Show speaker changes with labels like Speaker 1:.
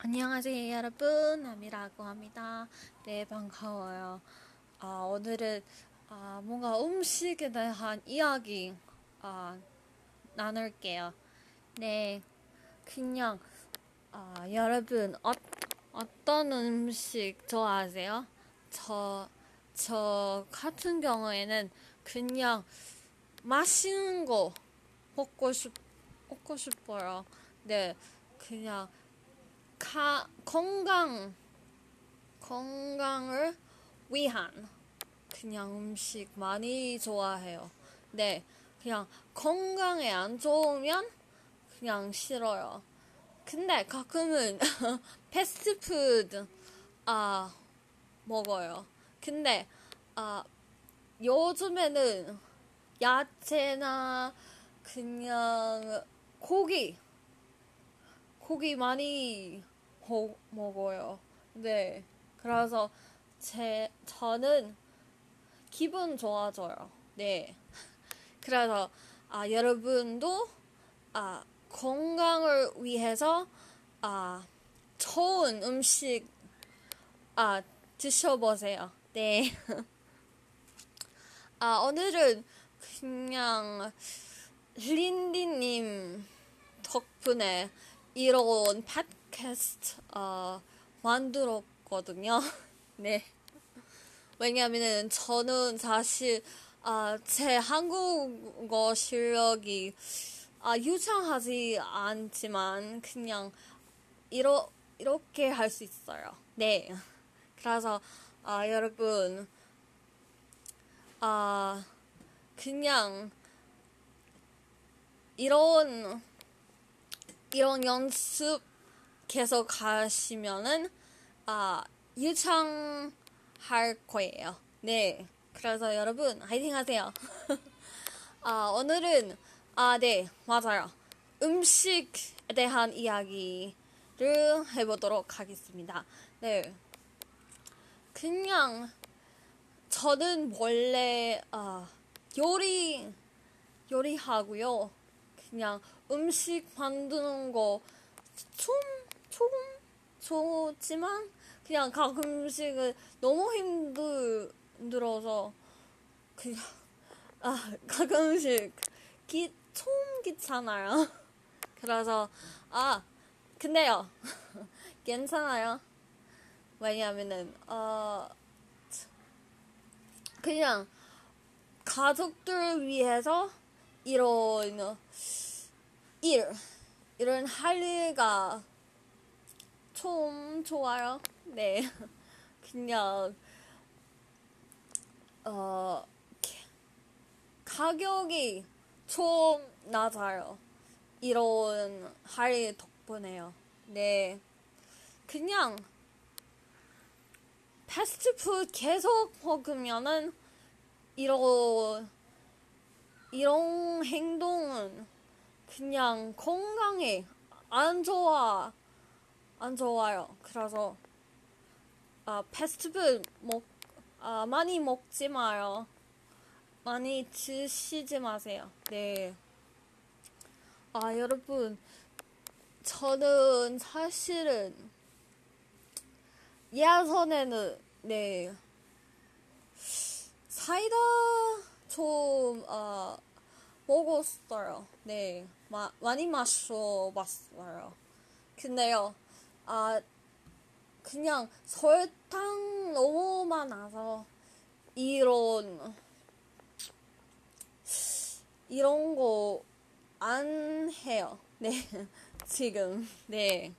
Speaker 1: 안녕하세요 여러분. 남이라고 합니다. 네 반가워요. 아, 오늘은 아, 뭔가 음식에 대한 이야기 아, 나눌게요. 네 그냥 아, 여러분 어, 어떤 음식 좋아하세요? 저, 저 같은 경우에는 그냥 맛있는 거 먹고 싶, 먹고 싶어요. 네 그냥 가, 건강, 건강을 위한 그냥 음식 많이 좋아해요. 네, 그냥 건강에 안 좋으면 그냥 싫어요. 근데 가끔은 패스트푸드 아 먹어요. 근데 아 요즘에는 야채나 그냥 고기 고기 많이 호, 먹어요. 네. 그래서 제, 저는 기분 좋아져요. 네. 그래서, 아, 여러분도, 아, 건강을 위해서, 아, 좋은 음식, 아, 드셔보세요. 네. 아, 오늘은 그냥, 린디님 덕분에 이런 팟 캐스트 어, 만들었거든요. 네. 왜냐면은 저는 사실 아, 제 한국어 실력이 아, 유창하지 않지만 그냥 이러, 이렇게 할 수 있어요. 네. 그래서 아, 여러분 아, 그냥 이런 이런 연습 계속 가시면은 아 유창할 거예요. 네. 그래서 여러분 화이팅 하세요. 아 오늘은 아 네 맞아요. 음식에 대한 이야기를 해보도록 하겠습니다. 네. 그냥 저는 원래 아 요리 요리하고요. 그냥 음식 만드는 거 좀, 조금 좋지만 그냥 가끔씩은 너무 힘들, 힘들어서 그냥 아 가끔씩 기, 좀 귀찮아요. 그래서 아 근데요 괜찮아요. 왜냐면은 어 그냥 가족들 위해서 이런 일, 이런 할 일가 좀 좋아요. 네. 그냥, 어, 가격이 좀 낮아요. 이런 할일 덕분에요. 네. 그냥, 패스트푸드 계속 먹으면은, 이런, 이런 행동은 그냥 건강에 안 좋아 안 좋아요. 그래서 아 패스트푸드 먹 아, 많이 먹지 마요. 많이 드시지 마세요. 네. 아 여러분 저는 사실은 예전에는 네 사이다 좀 어, 먹었어요. 네. 마, 많이 마셔봤어요. 근데요, 아, 그냥 설탕 너무 많아서, 이런, 이런 거 안 해요. 네. 지금, 네.